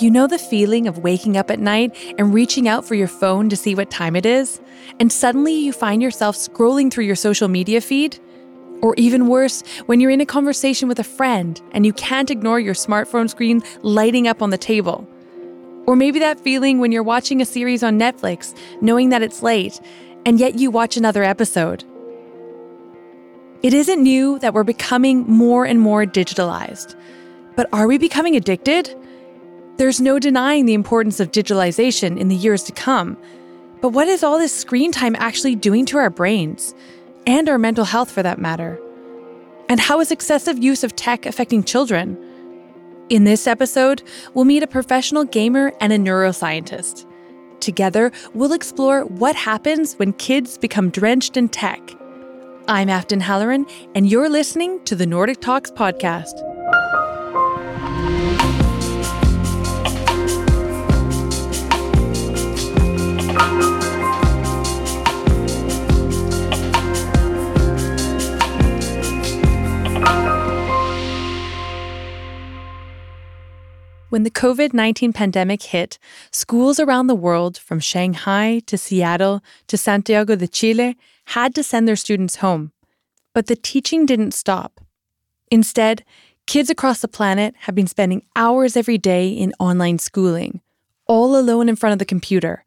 You know the feeling of waking up at night and reaching out for your phone to see what time it is? And suddenly you find yourself scrolling through your social media feed? Or even worse, when you're in a conversation with a friend and you can't ignore your smartphone screen lighting up on the table. Or maybe that feeling when you're watching a series on Netflix, knowing that it's late, and yet you watch another episode. It isn't new that we're becoming more and more digitalized. But are we becoming addicted? There's no denying the importance of digitalization in the years to come. But what is all this screen time actually doing to our brains? And our mental health, for that matter? And how is excessive use of tech affecting children? In this episode, we'll meet a professional gamer and a neuroscientist. Together, we'll explore what happens when kids become drenched in tech. I'm Afton Halloran, and you're listening to the Nordic Talks podcast. When the COVID 19 pandemic hit, schools around the world, from Shanghai to Seattle to Santiago de Chile, had to send their students home. But the teaching didn't stop. Instead, kids across the planet have been spending hours every day in online schooling, all alone in front of the computer.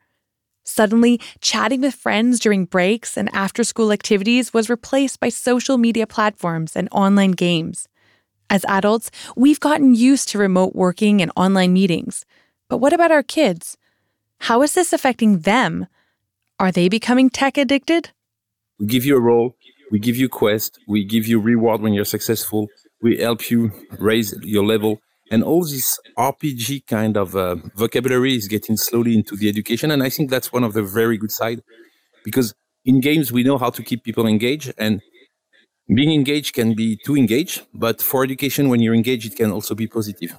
Suddenly, chatting with friends during breaks and after school activities was replaced by social media platforms and online games. As adults, we've gotten used to remote working and online meetings. But what about our kids? How is this affecting them? Are they becoming tech addicted? We give you a role, we give you quest, we give you reward when you're successful, we help you raise your level. And all this RPG kind of uh, vocabulary is getting slowly into the education. And I think that's one of the very good side because in games, we know how to keep people engaged. And being engaged can be too engaged, but for education, when you're engaged, it can also be positive.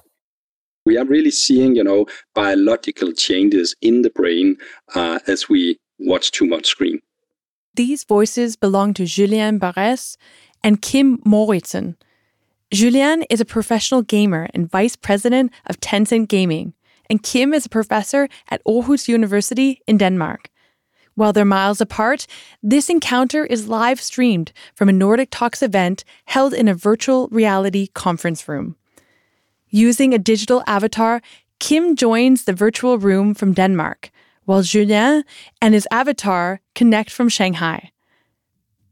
We are really seeing, you know, biological changes in the brain uh, as we watch too much screen. These voices belong to Julien Barres and Kim Mouridsen. Julien is a professional gamer and vice president of Tencent Gaming, and Kim is a professor at Aarhus University in Denmark. While they're miles apart, this encounter is live streamed from a Nordic Talks event held in a virtual reality conference room. Using a digital avatar, Kim joins the virtual room from Denmark, while Julien and his avatar connect from Shanghai.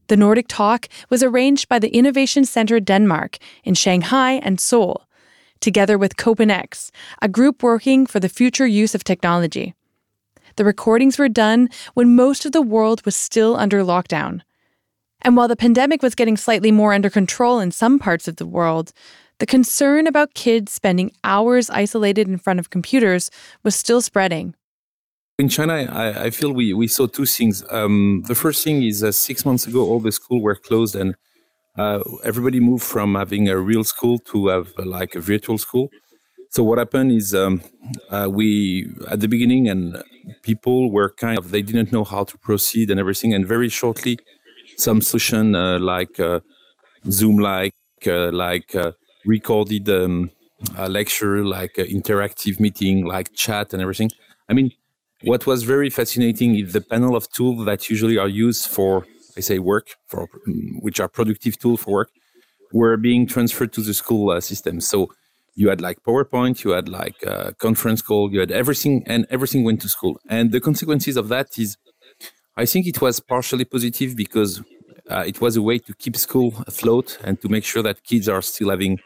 The Nordic Talk was arranged by the Innovation Center Denmark in Shanghai and Seoul, together with CopenX, a group working for the future use of technology. The recordings were done when most of the world was still under lockdown. And while the pandemic was getting slightly more under control in some parts of the world, the concern about kids spending hours isolated in front of computers was still spreading. In China, I, I feel we, we saw two things. Um, the first thing is uh, six months ago, all the schools were closed and uh, everybody moved from having a real school to have uh, like a virtual school. So what happened is um, uh, we at the beginning and people were kind of they didn't know how to proceed and everything, and very shortly, some solution uh, like uh, Zoom, like uh, like uh, recorded um, lecture, like interactive meeting, like chat and everything. I mean, what was very fascinating is the panel of tools that usually are used for I say work for which are productive tools for work were being transferred to the school uh, system. So you had like PowerPoint, you had like a conference call, you had everything, and everything went to school. And the consequences of that is, I think it was partially positive because uh, it was a way to keep school afloat and to make sure that kids are still having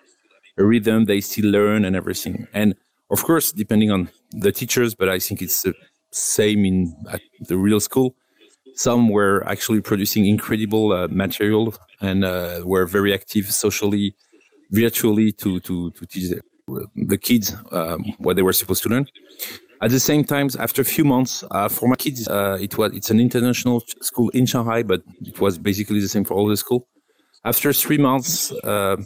a rhythm, they still learn and everything. And of course, depending on the teachers, but I think it's the same in the real school. Some were actually producing incredible uh, material and uh, were very active socially virtually to to to teach the kids um, what they were supposed to learn. At the same time, after a few months, uh, for my kids, uh, it was it's an international school in Shanghai, but it was basically the same for all the school. After three months, uh,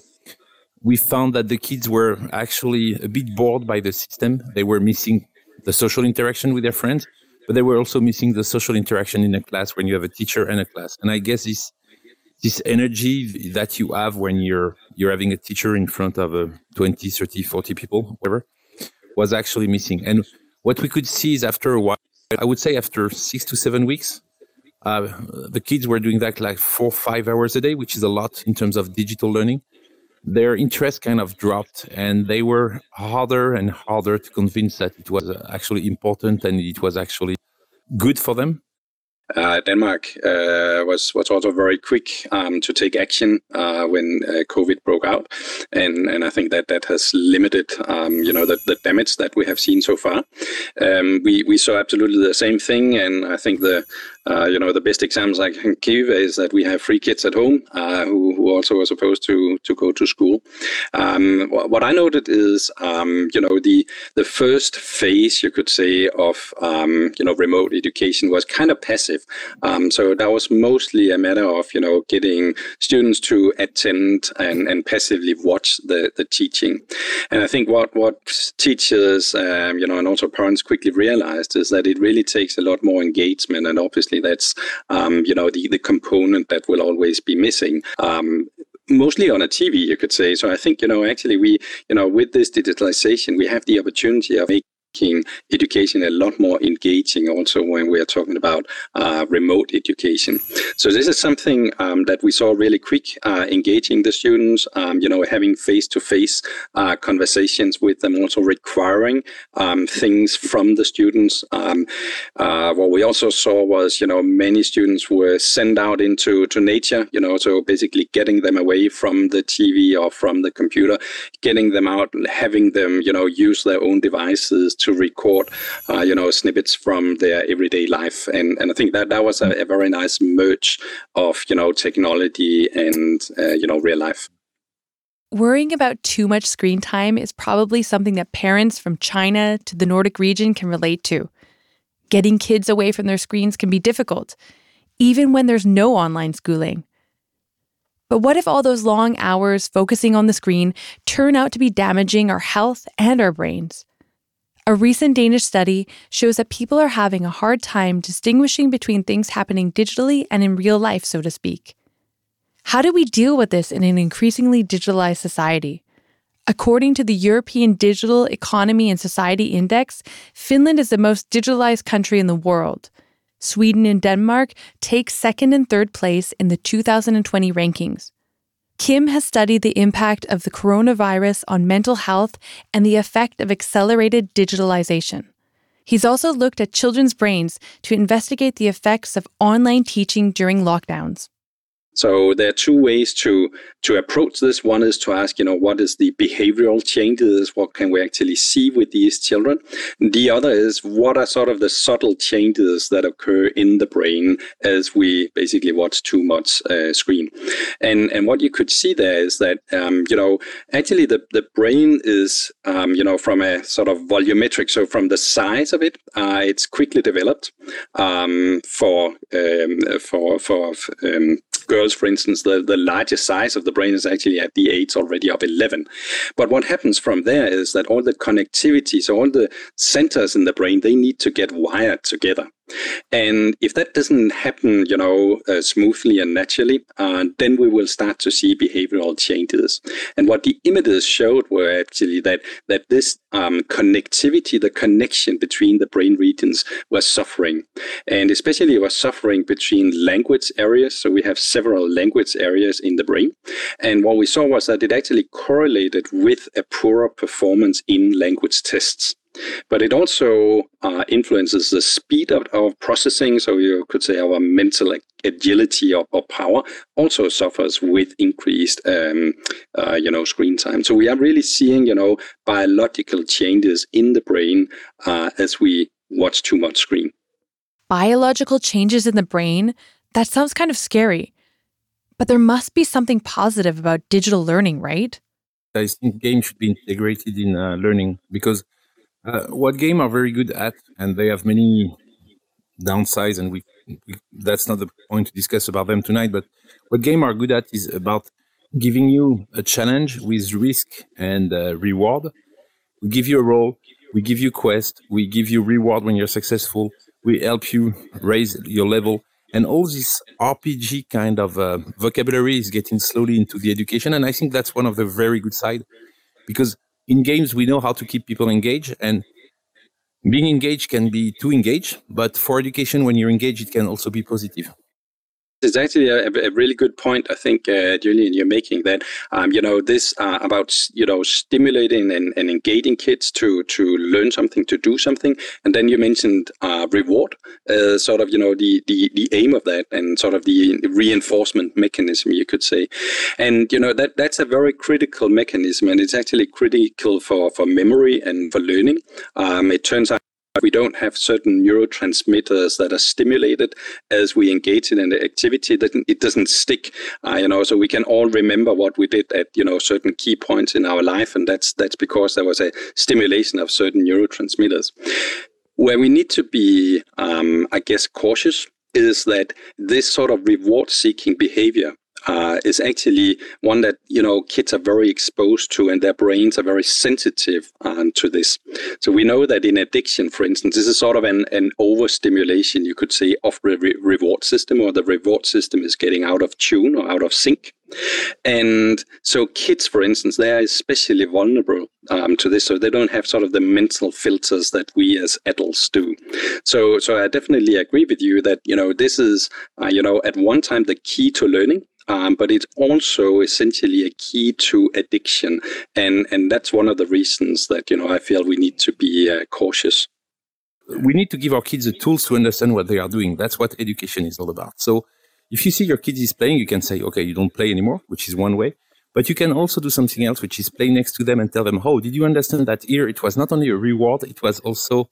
we found that the kids were actually a bit bored by the system. They were missing the social interaction with their friends, but they were also missing the social interaction in a class when you have a teacher and a class. And I guess this this energy that you have when you're you're having a teacher in front of a 20 30 40 people whatever was actually missing. And what we could see is after a while, I would say after six to seven weeks, uh, the kids were doing that like four, five hours a day, which is a lot in terms of digital learning. Their interest kind of dropped, and they were harder and harder to convince that it was actually important and it was actually good for them. Uh, Denmark uh, was was also very quick um, to take action uh, when uh, COVID broke out, and and I think that that has limited um, you know the, the damage that we have seen so far. Um, we we saw absolutely the same thing, and I think the uh, you know, the best examples I can give is that we have three kids at home uh, who, who also are supposed to to go to school. Um, what I noted is, um, you know, the the first phase, you could say, of um, you know remote education was kind of passive. Um, so that was mostly a matter of you know getting students to attend and, and passively watch the, the teaching. And I think what what teachers, um, you know, and also parents quickly realized is that it really takes a lot more engagement and obviously that's um, you know the the component that will always be missing. Um, mostly on a TV, you could say. So I think, you know, actually we, you know, with this digitalization, we have the opportunity of making making education a lot more engaging also when we are talking about uh, remote education. So this is something um, that we saw really quick, uh, engaging the students, um, you know, having face-to-face uh, conversations with them, also requiring um, things from the students. Um, uh, what we also saw was, you know, many students were sent out into to nature, you know, so basically getting them away from the TV or from the computer, getting them out, having them, you know, use their own devices to record, uh, you know, snippets from their everyday life. And, and I think that that was a, a very nice merge of, you know, technology and, uh, you know, real life. Worrying about too much screen time is probably something that parents from China to the Nordic region can relate to. Getting kids away from their screens can be difficult, even when there's no online schooling. But what if all those long hours focusing on the screen turn out to be damaging our health and our brains? A recent Danish study shows that people are having a hard time distinguishing between things happening digitally and in real life, so to speak. How do we deal with this in an increasingly digitalized society? According to the European Digital Economy and Society Index, Finland is the most digitalized country in the world. Sweden and Denmark take second and third place in the 2020 rankings. Kim has studied the impact of the coronavirus on mental health and the effect of accelerated digitalization. He's also looked at children's brains to investigate the effects of online teaching during lockdowns. So there are two ways to to approach this. One is to ask, you know, what is the behavioral changes? What can we actually see with these children? The other is what are sort of the subtle changes that occur in the brain as we basically watch too much uh, screen. And and what you could see there is that um, you know actually the the brain is um, you know from a sort of volumetric, so from the size of it, uh, it's quickly developed um, for um, for for um, girls, for instance, the, the largest size of the brain is actually at the age already of 11. But what happens from there is that all the connectivity, so all the centers in the brain, they need to get wired together. And if that doesn't happen, you know, uh, smoothly and naturally, uh, then we will start to see behavioral changes. And what the images showed were actually that that this um, connectivity, the connection between the brain regions, was suffering, and especially was suffering between language areas. So we have several language areas in the brain, and what we saw was that it actually correlated with a poorer performance in language tests. But it also uh, influences the speed of our processing. So you could say our mental agility or, or power also suffers with increased, um, uh, you know, screen time. So we are really seeing, you know, biological changes in the brain uh, as we watch too much screen. Biological changes in the brain? That sounds kind of scary. But there must be something positive about digital learning, right? I think games should be integrated in uh, learning because uh, what game are very good at, and they have many downsides, and we, we, that's not the point to discuss about them tonight. But what game are good at is about giving you a challenge with risk and uh, reward. We give you a role, we give you quest, we give you reward when you're successful, we help you raise your level, and all this RPG kind of uh, vocabulary is getting slowly into the education, and I think that's one of the very good side because in games, we know how to keep people engaged and being engaged can be too engaged, but for education, when you're engaged, it can also be positive. It's actually a, a, really good point, I think, uh, Julien, you're making that, um, you know, this uh, about, you know, stimulating and, and engaging kids to to learn something, to do something. And then you mentioned uh, reward, uh, sort of, you know, the, the, the aim of that and sort of the reinforcement mechanism, you could say. And, you know, that that's a very critical mechanism and it's actually critical for, for memory and for learning. Um, it turns out we don't have certain neurotransmitters that are stimulated as we engage in an activity that it doesn't stick uh, you know. So we can all remember what we did at you know certain key points in our life and that's that's because there was a stimulation of certain neurotransmitters. Where we need to be um, i guess cautious is that this sort of reward seeking behavior uh, is actually one that you know kids are very exposed to, and their brains are very sensitive um, to this. So we know that in addiction, for instance, this is sort of an, an overstimulation, you could say, of the re- reward system, or the reward system is getting out of tune or out of sync. And so kids, for instance, they are especially vulnerable um, to this. So they don't have sort of the mental filters that we as adults do. So, so I definitely agree with you that, you know, this is, uh, you know, at one time the key to learning um, but it's also essentially a key to addiction, and and that's one of the reasons that you know I feel we need to be uh, cautious. We need to give our kids the tools to understand what they are doing. That's what education is all about. So, if you see your kids is playing, you can say, okay, you don't play anymore, which is one way. But you can also do something else, which is play next to them and tell them, oh, did you understand that here it was not only a reward, it was also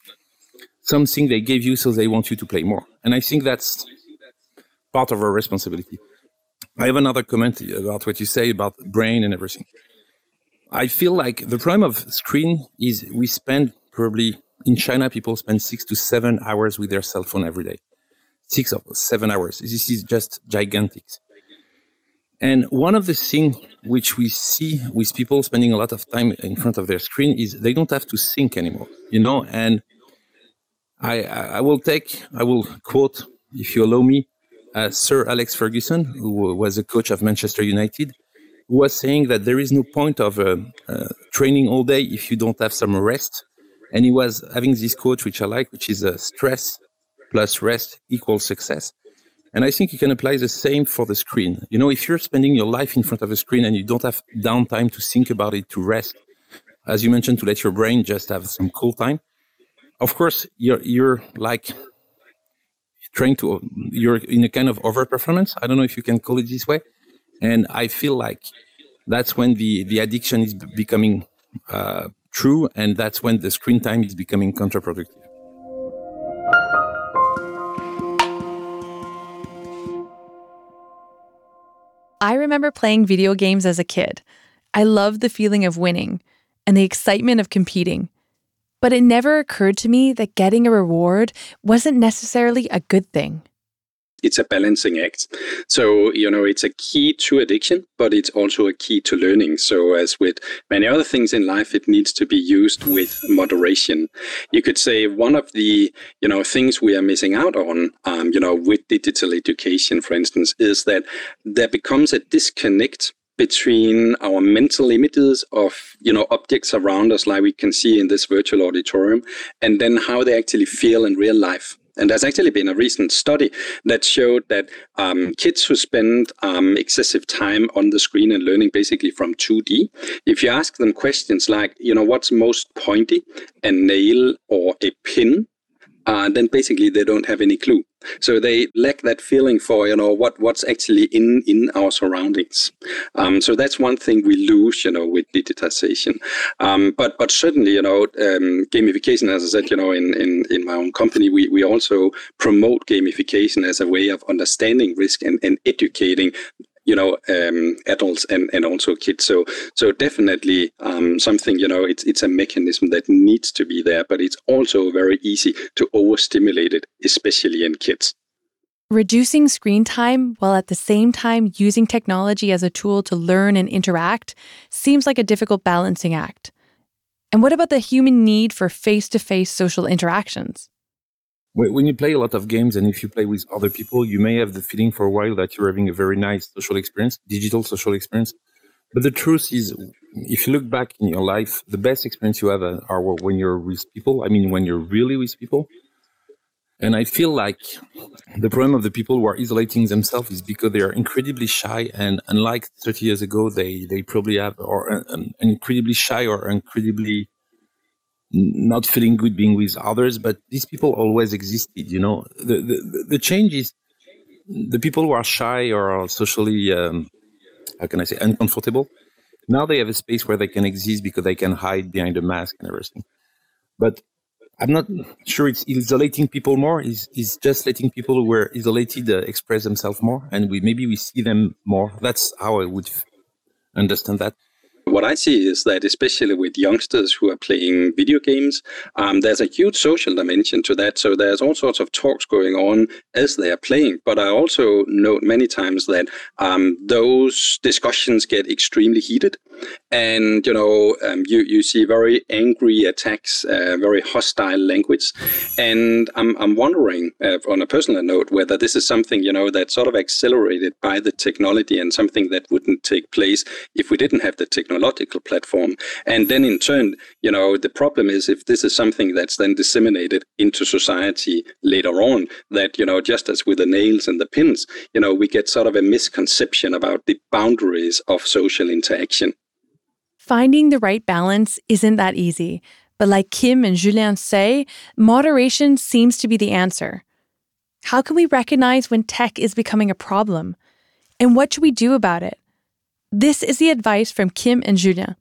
something they gave you so they want you to play more. And I think that's part of our responsibility. I have another comment about what you say about brain and everything. I feel like the problem of screen is we spend probably in China, people spend six to seven hours with their cell phone every day. Six or seven hours. This is just gigantic. And one of the things which we see with people spending a lot of time in front of their screen is they don't have to think anymore, you know. And I, I will take, I will quote, if you allow me, uh, Sir Alex Ferguson, who was a coach of Manchester United, was saying that there is no point of uh, uh, training all day if you don't have some rest. And he was having this quote, which I like, which is uh, stress plus rest equals success. And I think you can apply the same for the screen. You know, if you're spending your life in front of a screen and you don't have downtime to think about it, to rest, as you mentioned, to let your brain just have some cool time, of course, you're, you're like trying to you're in a kind of overperformance i don't know if you can call it this way and i feel like that's when the the addiction is becoming uh, true and that's when the screen time is becoming counterproductive I remember playing video games as a kid. I loved the feeling of winning and the excitement of competing. But it never occurred to me that getting a reward wasn't necessarily a good thing. It's a balancing act. So, you know, it's a key to addiction, but it's also a key to learning. So, as with many other things in life, it needs to be used with moderation. You could say one of the, you know, things we are missing out on, um, you know, with digital education, for instance, is that there becomes a disconnect between our mental images of you know objects around us like we can see in this virtual auditorium and then how they actually feel in real life and there's actually been a recent study that showed that um, kids who spend um, excessive time on the screen and learning basically from 2D, if you ask them questions like, you know, what's most pointy, a nail or a pin, uh, then basically they don't have any clue. So they lack that feeling for you know what what's actually in in our surroundings. Um, so that's one thing we lose, you know, with digitization. Um, but but certainly, you know, um, gamification, as I said, you know, in, in in my own company, we we also promote gamification as a way of understanding risk and, and educating you know um, adults and, and also kids so so definitely um, something you know it's it's a mechanism that needs to be there but it's also very easy to overstimulate it especially in kids Reducing screen time while at the same time using technology as a tool to learn and interact seems like a difficult balancing act. And what about the human need for face to face social interactions? When you play a lot of games and if you play with other people, you may have the feeling for a while that you're having a very nice social experience, digital social experience. But the truth is, if you look back in your life, the best experience you have are when you're with people. I mean, when you're really with people. And I feel like the problem of the people who are isolating themselves is because they are incredibly shy. And unlike 30 years ago, they, they probably have, or um, incredibly shy or incredibly not feeling good being with others. But these people always existed, you know. The, the, the change is the people who are shy or socially, um, how can I say, uncomfortable. Now they have a space where they can exist because they can hide behind a mask and everything. But I'm not sure it's isolating people more. Is is just letting people who were isolated uh, express themselves more, and we maybe we see them more. That's how I would understand that. What I see is that, especially with youngsters who are playing video games, um, there's a huge social dimension to that. So there's all sorts of talks going on as they are playing. But I also note many times that um, those discussions get extremely heated, and you know um, you you see very angry attacks, uh, very hostile language, and I'm I'm wondering uh, on a personal note whether this is something you know that's sort of accelerated by the technology and something that wouldn't take place if we didn't have the technological platform. And then in turn, you know, the problem is if this is something that's then disseminated into society later on, that, you know, just as with the nails and the pins, you know, we get sort of a misconception about the boundaries of social interaction. Finding the right balance isn't that easy. But like Kim and Julien say, moderation seems to be the answer. How can we recognize when tech is becoming a problem? And what should we do about it? This is the advice from Kim and Julien.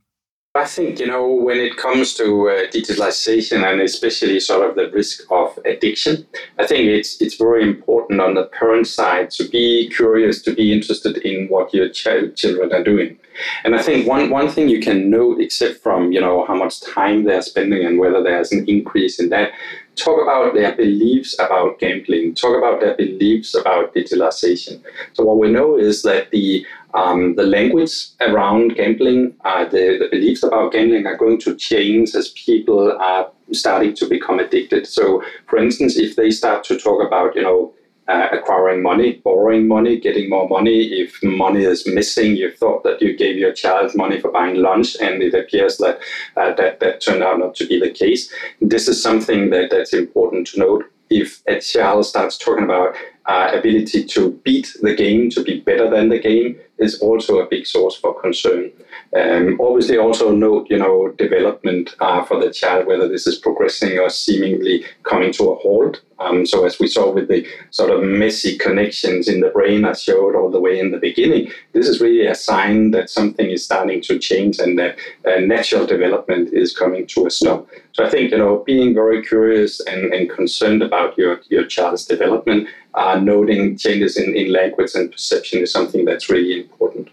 I think, you know, when it comes to uh, digitalization and especially sort of the risk of addiction, I think it's it's very important on the parent side to be curious, to be interested in what your ch- children are doing. And I think one, one thing you can note, except from, you know, how much time they're spending and whether there's an increase in that, talk about their beliefs about gambling, talk about their beliefs about digitalization. So what we know is that the um, the language around gambling, uh, the, the beliefs about gambling are going to change as people are starting to become addicted. So, for instance, if they start to talk about, you know, uh, acquiring money, borrowing money, getting more money. If money is missing, you thought that you gave your child money for buying lunch, and it appears that uh, that, that turned out not to be the case. This is something that, that's important to note. If a child starts talking about uh, ability to beat the game, to be better than the game, is also a big source for concern. Um, obviously, also note, you know, development uh, for the child, whether this is progressing or seemingly coming to a halt. Um, so, as we saw with the sort of messy connections in the brain I showed all the way in the beginning, this is really a sign that something is starting to change and that uh, natural development is coming to a stop. So, I think, you know, being very curious and, and concerned about your, your child's development uh, noting changes in, in language and perception is something that's really important.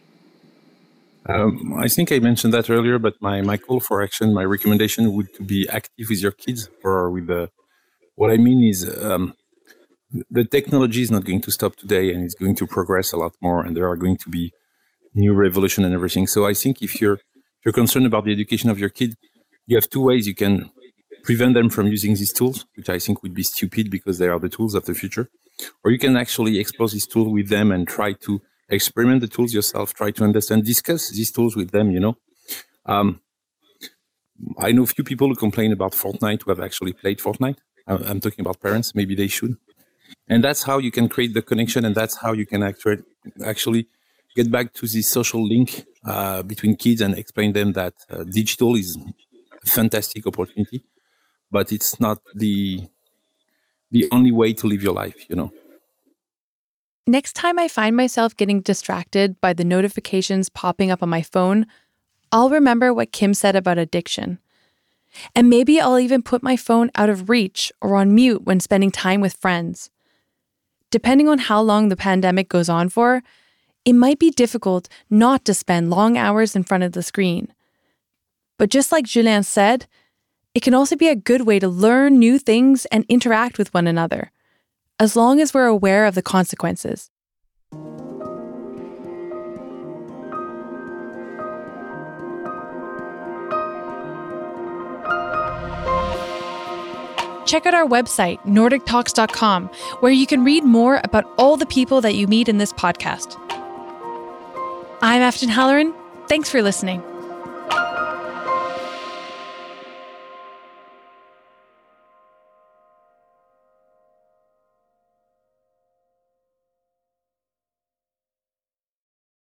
Um, I think I mentioned that earlier, but my, my call for action, my recommendation would to be active with your kids or with the. What I mean is, um, the technology is not going to stop today, and it's going to progress a lot more, and there are going to be new revolution and everything. So I think if you're if you're concerned about the education of your kid, you have two ways you can prevent them from using these tools, which I think would be stupid because they are the tools of the future or you can actually explore this tool with them and try to experiment the tools yourself try to understand discuss these tools with them you know? Um, i know a few people who complain about fortnite who have actually played fortnite. I'm talking about parents. Maybe they should. And that's how you can create the connection and that's how you can actually actually get back to the social link uh, between kids and explain them that uh, digital is a fantastic opportunity but it's not the the only way to live your life, you know. Next time I find myself getting distracted by the notifications popping up on my phone, I'll remember what Kim said about addiction. And maybe I'll even put my phone out of reach or on mute when spending time with friends. Depending on how long the pandemic goes on for, it might be difficult not to spend long hours in front of the screen. But just like Julien said, it can also be a good way to learn new things and interact with one another, as long as we're aware of the consequences. Check out our website, NordicTalks.com, where you can read more about all the people that you meet in this podcast. I'm Afton Halloran. Thanks for listening.